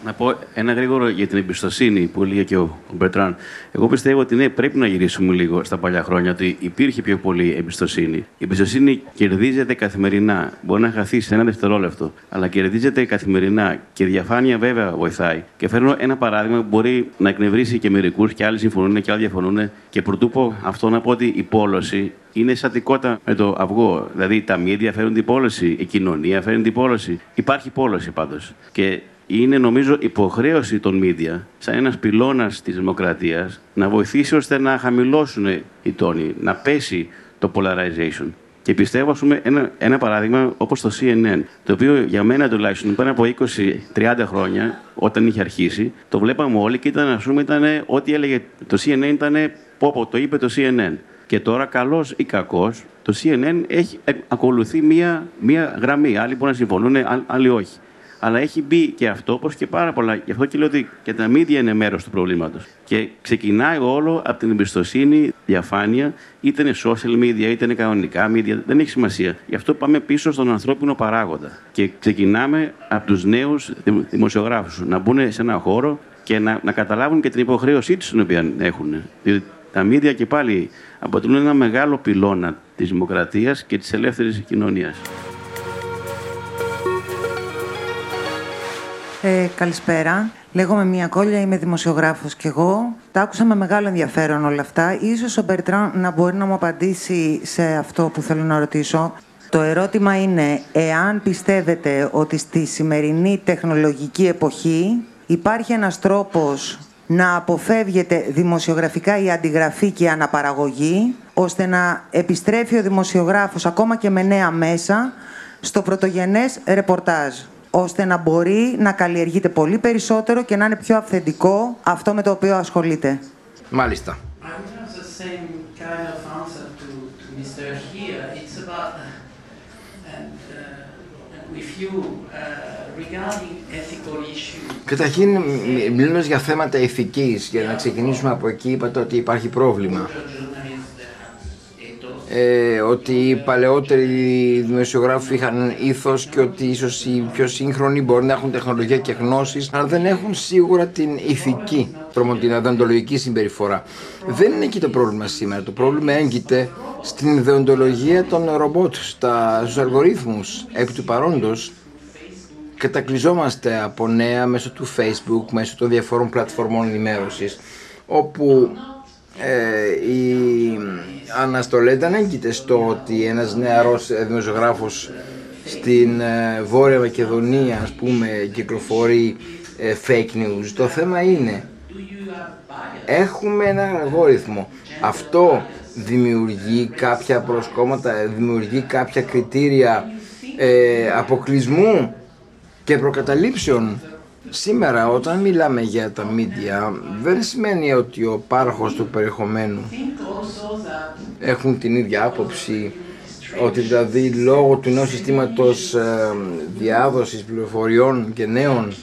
Να πω ένα γρήγορο για την εμπιστοσύνη που λέει και ο Μπερτράν. Εγώ πιστεύω ότι ναι, πρέπει να γυρίσουμε λίγο στα παλιά χρόνια, ότι υπήρχε πιο πολύ εμπιστοσύνη. Η εμπιστοσύνη κερδίζεται καθημερινά. Μπορεί να χαθεί σε ένα δευτερόλεπτο, αλλά κερδίζεται καθημερινά και η διαφάνεια βέβαια βοηθάει. Και φέρνω ένα παράδειγμα που μπορεί να εκνευρίσει και μερικούς και άλλοι συμφωνούν και άλλοι διαφωνούν. Και πρωτού πω αυτό να πω ότι η πόλωση είναι σατικότα με το αυγό. Δηλαδή τα μίδια φέρνουν την πόλωση, η κοινωνία φέρνει την πόλωση. Υπάρχει πόλωση πάντως. Και είναι νομίζω υποχρέωση των μίδια, σαν ένας πυλώνας της δημοκρατίας, να βοηθήσει ώστε να χαμηλώσουν οι τόνοι, να πέσει το polarization. Και πιστεύω, ας πούμε, ένα, ένα παράδειγμα όπως το CNN, το οποίο για μένα τουλάχιστον πριν από 20-30 χρόνια, όταν είχε αρχίσει, το βλέπαμε όλοι και ήταν, ας πούμε, ήταν, ό,τι έλεγε το CNN ήταν, πω, πω, το είπε το CNN. Και τώρα, καλός ή κακός, το CNN έχει, ε, ακολουθεί μία, μία γραμμή. Άλλοι μπορεί να συμφωνούν, άλλοι όχι. Αλλά έχει μπει και αυτό, όπως και πάρα πολλά. Γι' αυτό και λέω ότι και τα media είναι μέρος του προβλήματος. Και ξεκινάει όλο από την εμπιστοσύνη, διαφάνεια, είτε είναι social media, είτε είναι κανονικά media, δεν έχει σημασία. Γι' αυτό πάμε πίσω στον ανθρώπινο παράγοντα. Και ξεκινάμε από τους νέους δημοσιογράφους να μπουν σε ένα χώρο και να, να καταλάβουν και την υποχρέωσή τους την οποία έχουν. Διότι τα media και πάλι αποτελούν ένα μεγάλο πυλώνα της δημοκρατίας και της ελεύθερης κοινωνίας. Ε, καλησπέρα. Λέγομαι Μία Κόλια, είμαι δημοσιογράφος κι εγώ. Τα άκουσα με μεγάλο ενδιαφέρον όλα αυτά. Ίσως ο Μπερτράν να μπορεί να μου απαντήσει σε αυτό που θέλω να ρωτήσω. Το ερώτημα είναι, εάν πιστεύετε ότι στη σημερινή τεχνολογική εποχή υπάρχει ένας τρόπος να αποφεύγεται δημοσιογραφικά η αντιγραφή και η αναπαραγωγή, ώστε να επιστρέφει ο δημοσιογράφος ακόμα και με νέα μέσα στο πρωτογενές ρεπορτάζ; Ώστε να μπορεί να καλλιεργείται πολύ περισσότερο και να είναι πιο αυθεντικό αυτό με το οποίο ασχολείται. Μάλιστα. Καταρχήν, μιλώντας για θέματα ηθικής, για να ξεκινήσουμε από εκεί, είπατε ότι υπάρχει πρόβλημα ε, ότι οι παλαιότεροι δημοσιογράφοι είχαν ήθος και ότι ίσως οι πιο σύγχρονοι μπορεί να έχουν τεχνολογία και γνώσεις αλλά δεν έχουν σίγουρα την ηθική, την αδοντολογική συμπεριφορά. Δεν είναι εκεί το πρόβλημα σήμερα. Το πρόβλημα έγκυται στην ιδεοντολογία των ρομπότ, στα, στους αλγορίθμους. Επί του παρόντος κατακλυζόμαστε από νέα μέσω του facebook, μέσω των διαφόρων πλατφορμών ενημέρωσης όπου ε, η αναστολή ήταν έγκυται στο ότι ένας νεαρός δημοσιογράφος στην ε, Βόρεια Μακεδονία ας πούμε κυκλοφορεί ε, fake news. Το θέμα είναι έχουμε ένα αλγόριθμο. Αυτό δημιουργεί κάποια προσκόμματα, δημιουργεί κάποια κριτήρια ε, αποκλεισμού και προκαταλήψεων Σήμερα όταν μιλάμε για τα media δεν σημαίνει ότι ο πάροχος του περιεχομένου έχουν την ίδια άποψη ότι δηλαδή λόγω του νέου συστήματος ε, διάδοσης πληροφοριών και νέων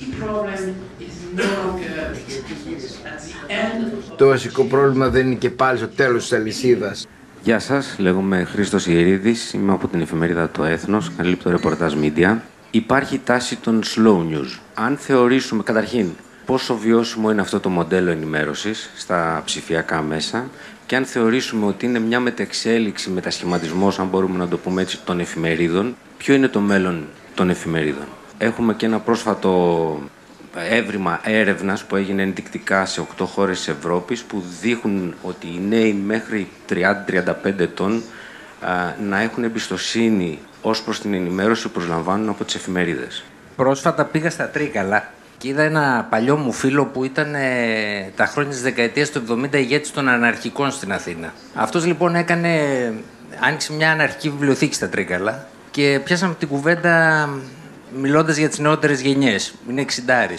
το βασικό πρόβλημα δεν είναι και πάλι στο τέλος της αλυσίδας. Γεια σας, λέγομαι Χρήστος Ιερίδης, είμαι από την εφημερίδα Το Έθνος, καλύπτω ρεπορτάζ media υπάρχει τάση των slow news. Αν θεωρήσουμε καταρχήν πόσο βιώσιμο είναι αυτό το μοντέλο ενημέρωσης στα ψηφιακά μέσα και αν θεωρήσουμε ότι είναι μια μετεξέλιξη, μετασχηματισμός, αν μπορούμε να το πούμε έτσι, των εφημερίδων, ποιο είναι το μέλλον των εφημερίδων. Έχουμε και ένα πρόσφατο έβριμα έρευνας που έγινε ενδεικτικά σε 8 χώρες της Ευρώπης που δείχνουν ότι οι νέοι μέχρι 30-35 ετών να έχουν εμπιστοσύνη ως προς την ενημέρωση που προσλαμβάνουν από τις εφημερίδες. Πρόσφατα πήγα στα Τρίκαλα και είδα ένα παλιό μου φίλο που ήταν ε, τα χρόνια της δεκαετίας του 70 ηγέτης των αναρχικών στην Αθήνα. Αυτός λοιπόν έκανε, άνοιξε μια αναρχική βιβλιοθήκη στα Τρίκαλα και πιάσαμε την κουβέντα μιλώντας για τις νεότερες γενιές. Είναι εξιντάρη.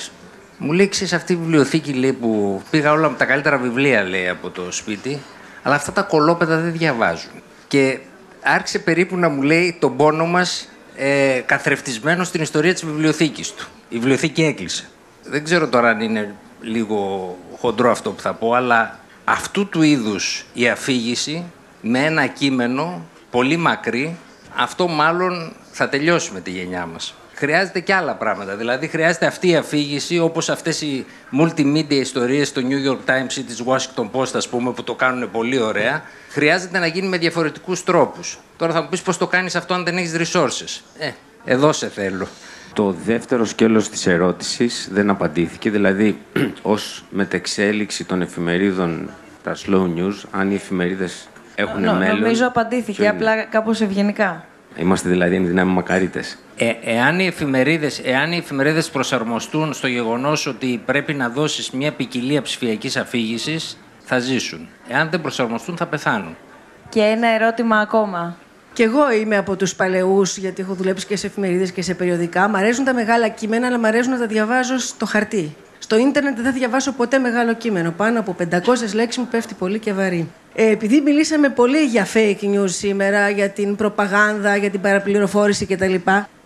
Μου λέει: Ξέρεις αυτή η βιβλιοθήκη λέει, που πήγα όλα με τα καλύτερα βιβλία λέει, από το σπίτι, αλλά αυτά τα κολόπεδα δεν διαβάζουν. Και άρχισε περίπου να μου λέει τον πόνο μας ε, καθρεφτισμένο στην ιστορία της βιβλιοθήκης του. Η βιβλιοθήκη έκλεισε. Δεν ξέρω τώρα αν είναι λίγο χοντρό αυτό που θα πω, αλλά αυτού του είδους η αφήγηση με ένα κείμενο πολύ μακρύ, αυτό μάλλον θα τελειώσει με τη γενιά μας. Χρειάζεται και άλλα πράγματα. Δηλαδή, χρειάζεται αυτή η αφήγηση, όπως αυτές οι multimedia ιστορίες στο New York Times ή της Washington Post, ας πούμε, που το κάνουν πολύ ωραία. Χρειάζεται να γίνει με διαφορετικούς τρόπους. Τώρα θα μου πεις πώς το κάνεις αυτό αν δεν έχεις resources. Ε, εδώ σε θέλω. Το δεύτερο σκέλος της ερώτησης δεν απαντήθηκε, δηλαδή ως μετεξέλιξη των εφημερίδων τα slow news, αν οι εφημερίδες έχουν Νο- μέλλον... Νομίζω απαντήθηκε, ποιο είναι; απλά κάπως ευγενικά. Είμαστε δηλαδή εν δυνάμει μακαρίτες. Ε, εάν, οι εφημερίδες, εάν οι εφημερίδες προσαρμοστούν στο γεγονός ότι πρέπει να δώσεις μια ποικιλία ψηφιακής αφήγησης, θα ζήσουν. Εάν δεν προσαρμοστούν, θα πεθάνουν. Και ένα ερώτημα ακόμα. Κι εγώ είμαι από τους παλαιούς, γιατί έχω δουλέψει και σε εφημερίδες και σε περιοδικά. Μ' αρέσουν τα μεγάλα κείμενα, αλλά μ' αρέσουν να τα διαβάζω στο χαρτί. Στο ίντερνετ δεν θα διαβάσω ποτέ μεγάλο κείμενο. Πάνω από 500 λέξεις μου πέφτει πολύ και βαρύ. Ε, επειδή μιλήσαμε πολύ για fake news σήμερα, για την προπαγάνδα, για την παραπληροφόρηση κτλ.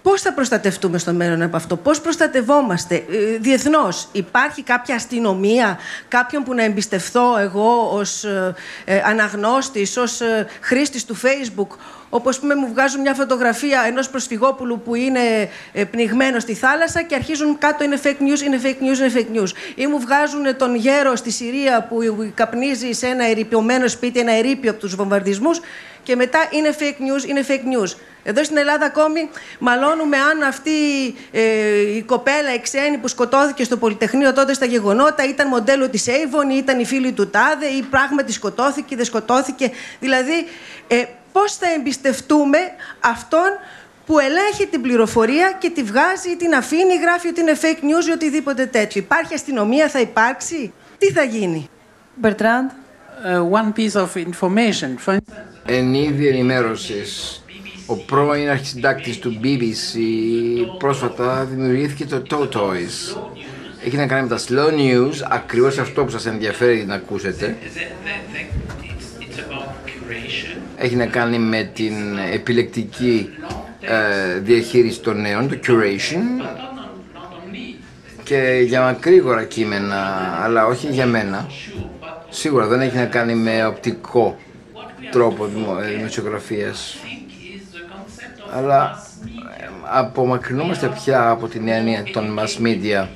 Πώς θα προστατευτούμε στο μέλλον από αυτό, πώς προστατευόμαστε; Ε, διεθνώς, Υπάρχει κάποια αστυνομία, κάποιον που να εμπιστευθώ εγώ ως ε, αναγνώστης, ως ε, χρήστης του Facebook, Όπως πούμε, μου βγάζουν μια φωτογραφία ενός προσφυγόπουλου που είναι ε, πνιγμένος στη θάλασσα και αρχίζουν κάτω είναι fake news, είναι fake news, είναι fake news. Ή μου βγάζουν τον γέρο στη Συρία που καπνίζει σε ένα ερειπιωμένο σπίτι, ένα ερείπιο από τους βομβαρδισμούς και μετά είναι fake news, είναι fake news. Εδώ στην Ελλάδα ακόμη μαλώνουμε αν αυτή ε, η κοπέλα, η ξένη που σκοτώθηκε στο Πολυτεχνείο τότε στα γεγονότα ήταν μοντέλο της Avon ή ήταν η φίλη του Τάδε ή πράγματι σκοτώθηκε, δεν σκοτώθηκε. Δηλαδή, ε, πώς θα εμπιστευτούμε αυτόν που ελέγχει την πληροφορία και τη βγάζει ή την αφήνει, γράφει ότι είναι fake news ή οτιδήποτε τέτοιο. Υπάρχει αστυνομία, θα υπάρξει; Τι θα γίνει; Μπερτράντ. one piece of information. For Εν είδη ενημέρωσης, ο πρώην αρχισυντάκτης του BBC πρόσφατα δημιουργήθηκε το Totoys. Έχει να κάνει με τα slow news, ακριβώς αυτό που σας ενδιαφέρει να ακούσετε. Έχει να κάνει με την επιλεκτική ε, διαχείριση των νέων, το curation και για μακρύγορα κείμενα, αλλά όχι για μένα. Σίγουρα δεν έχει να κάνει με οπτικό τρόπο δημο- ε, δημοσιογραφίας. Αλλά ε, απομακρυνόμαστε πια από την έννοια των mass media.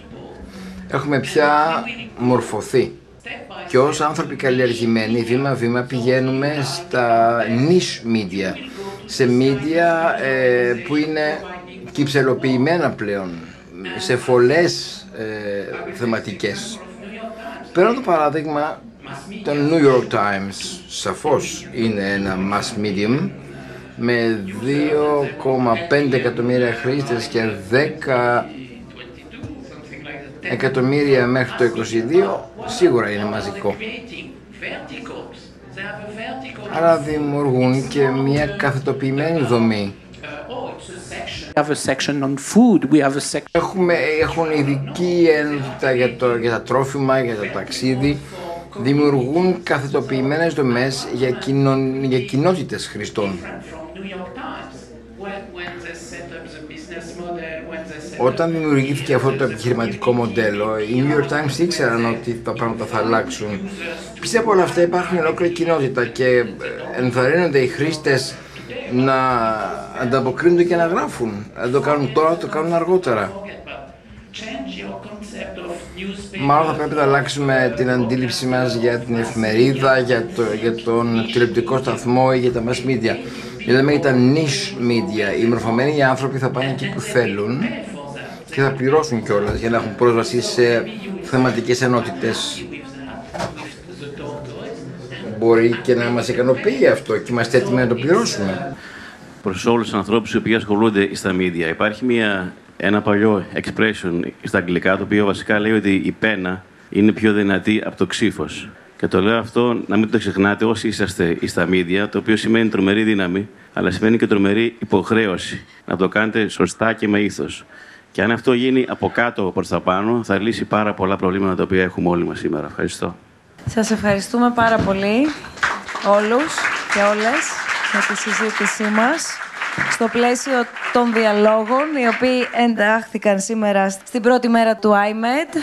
Έχουμε πια μορφωθεί. Και ως άνθρωποι καλλιεργημένοι, βήμα-βήμα πηγαίνουμε στα niche media. Σε media ε, που είναι κυψελοποιημένα πλέον, σε φωλές ε, θεματικές. Παίρνω το παράδειγμα το New York Times, σαφώς είναι ένα mass medium με 2,5 εκατομμύρια χρήστες και 10 εκατομμύρια μέχρι το 22 σίγουρα είναι μαζικό. Άρα δημιουργούν και μια καθετοποιημένη δομή. we have a section on food. We have a section. Έχουμε, έχουν ειδική ενότητα για, το, για τα τρόφιμα, για το ταξίδι. Δημιουργούν καθετοποιημένες δομές για, κοινων, για κοινότητες χρηστών. Όταν δημιουργήθηκε αυτό το επιχειρηματικό μοντέλο, οι New York Times ήξεραν ότι τα πράγματα θα αλλάξουν. Πίσω από όλα αυτά υπάρχουν ολόκληρη κοινότητα και ε, ενθαρρύνονται οι χρήστες να ανταποκρίνονται και να γράφουν. Αν το κάνουν τώρα, το κάνουν αργότερα. Μάλλον θα πρέπει να αλλάξουμε την αντίληψή μας για την εφημερίδα, για, το, για τον τηλεοπτικό σταθμό ή για τα mass media. Μιλάμε για τα niche media. Οι μορφωμένοι άνθρωποι θα πάνε εκεί που θέλουν και θα πληρώσουν κιόλας για να έχουν πρόσβαση σε θεματικές ενότητες. Μπορεί και να μας ικανοποιεί αυτό και είμαστε έτοιμοι να το πληρώσουμε. Προς όλους τους ανθρώπους οι οποίοι ασχολούνται στα media, υπάρχει μια, ένα παλιό expression στα αγγλικά το οποίο βασικά λέει ότι η πένα είναι πιο δυνατή από το ξύφος. Και το λέω αυτό να μην το ξεχνάτε όσοι είσαστε στα media, το οποίο σημαίνει τρομερή δύναμη, αλλά σημαίνει και τρομερή υποχρέωση. Να το κάνετε σωστά και με ήθος. Και αν αυτό γίνει από κάτω προς τα πάνω, θα λύσει πάρα πολλά προβλήματα τα οποία έχουμε όλοι μας σήμερα. Ευχαριστώ. Σας ευχαριστούμε πάρα πολύ όλους και όλες για τη συζήτησή μας στο πλαίσιο των διαλόγων οι οποίοι εντάχθηκαν σήμερα στην πρώτη μέρα του IMED.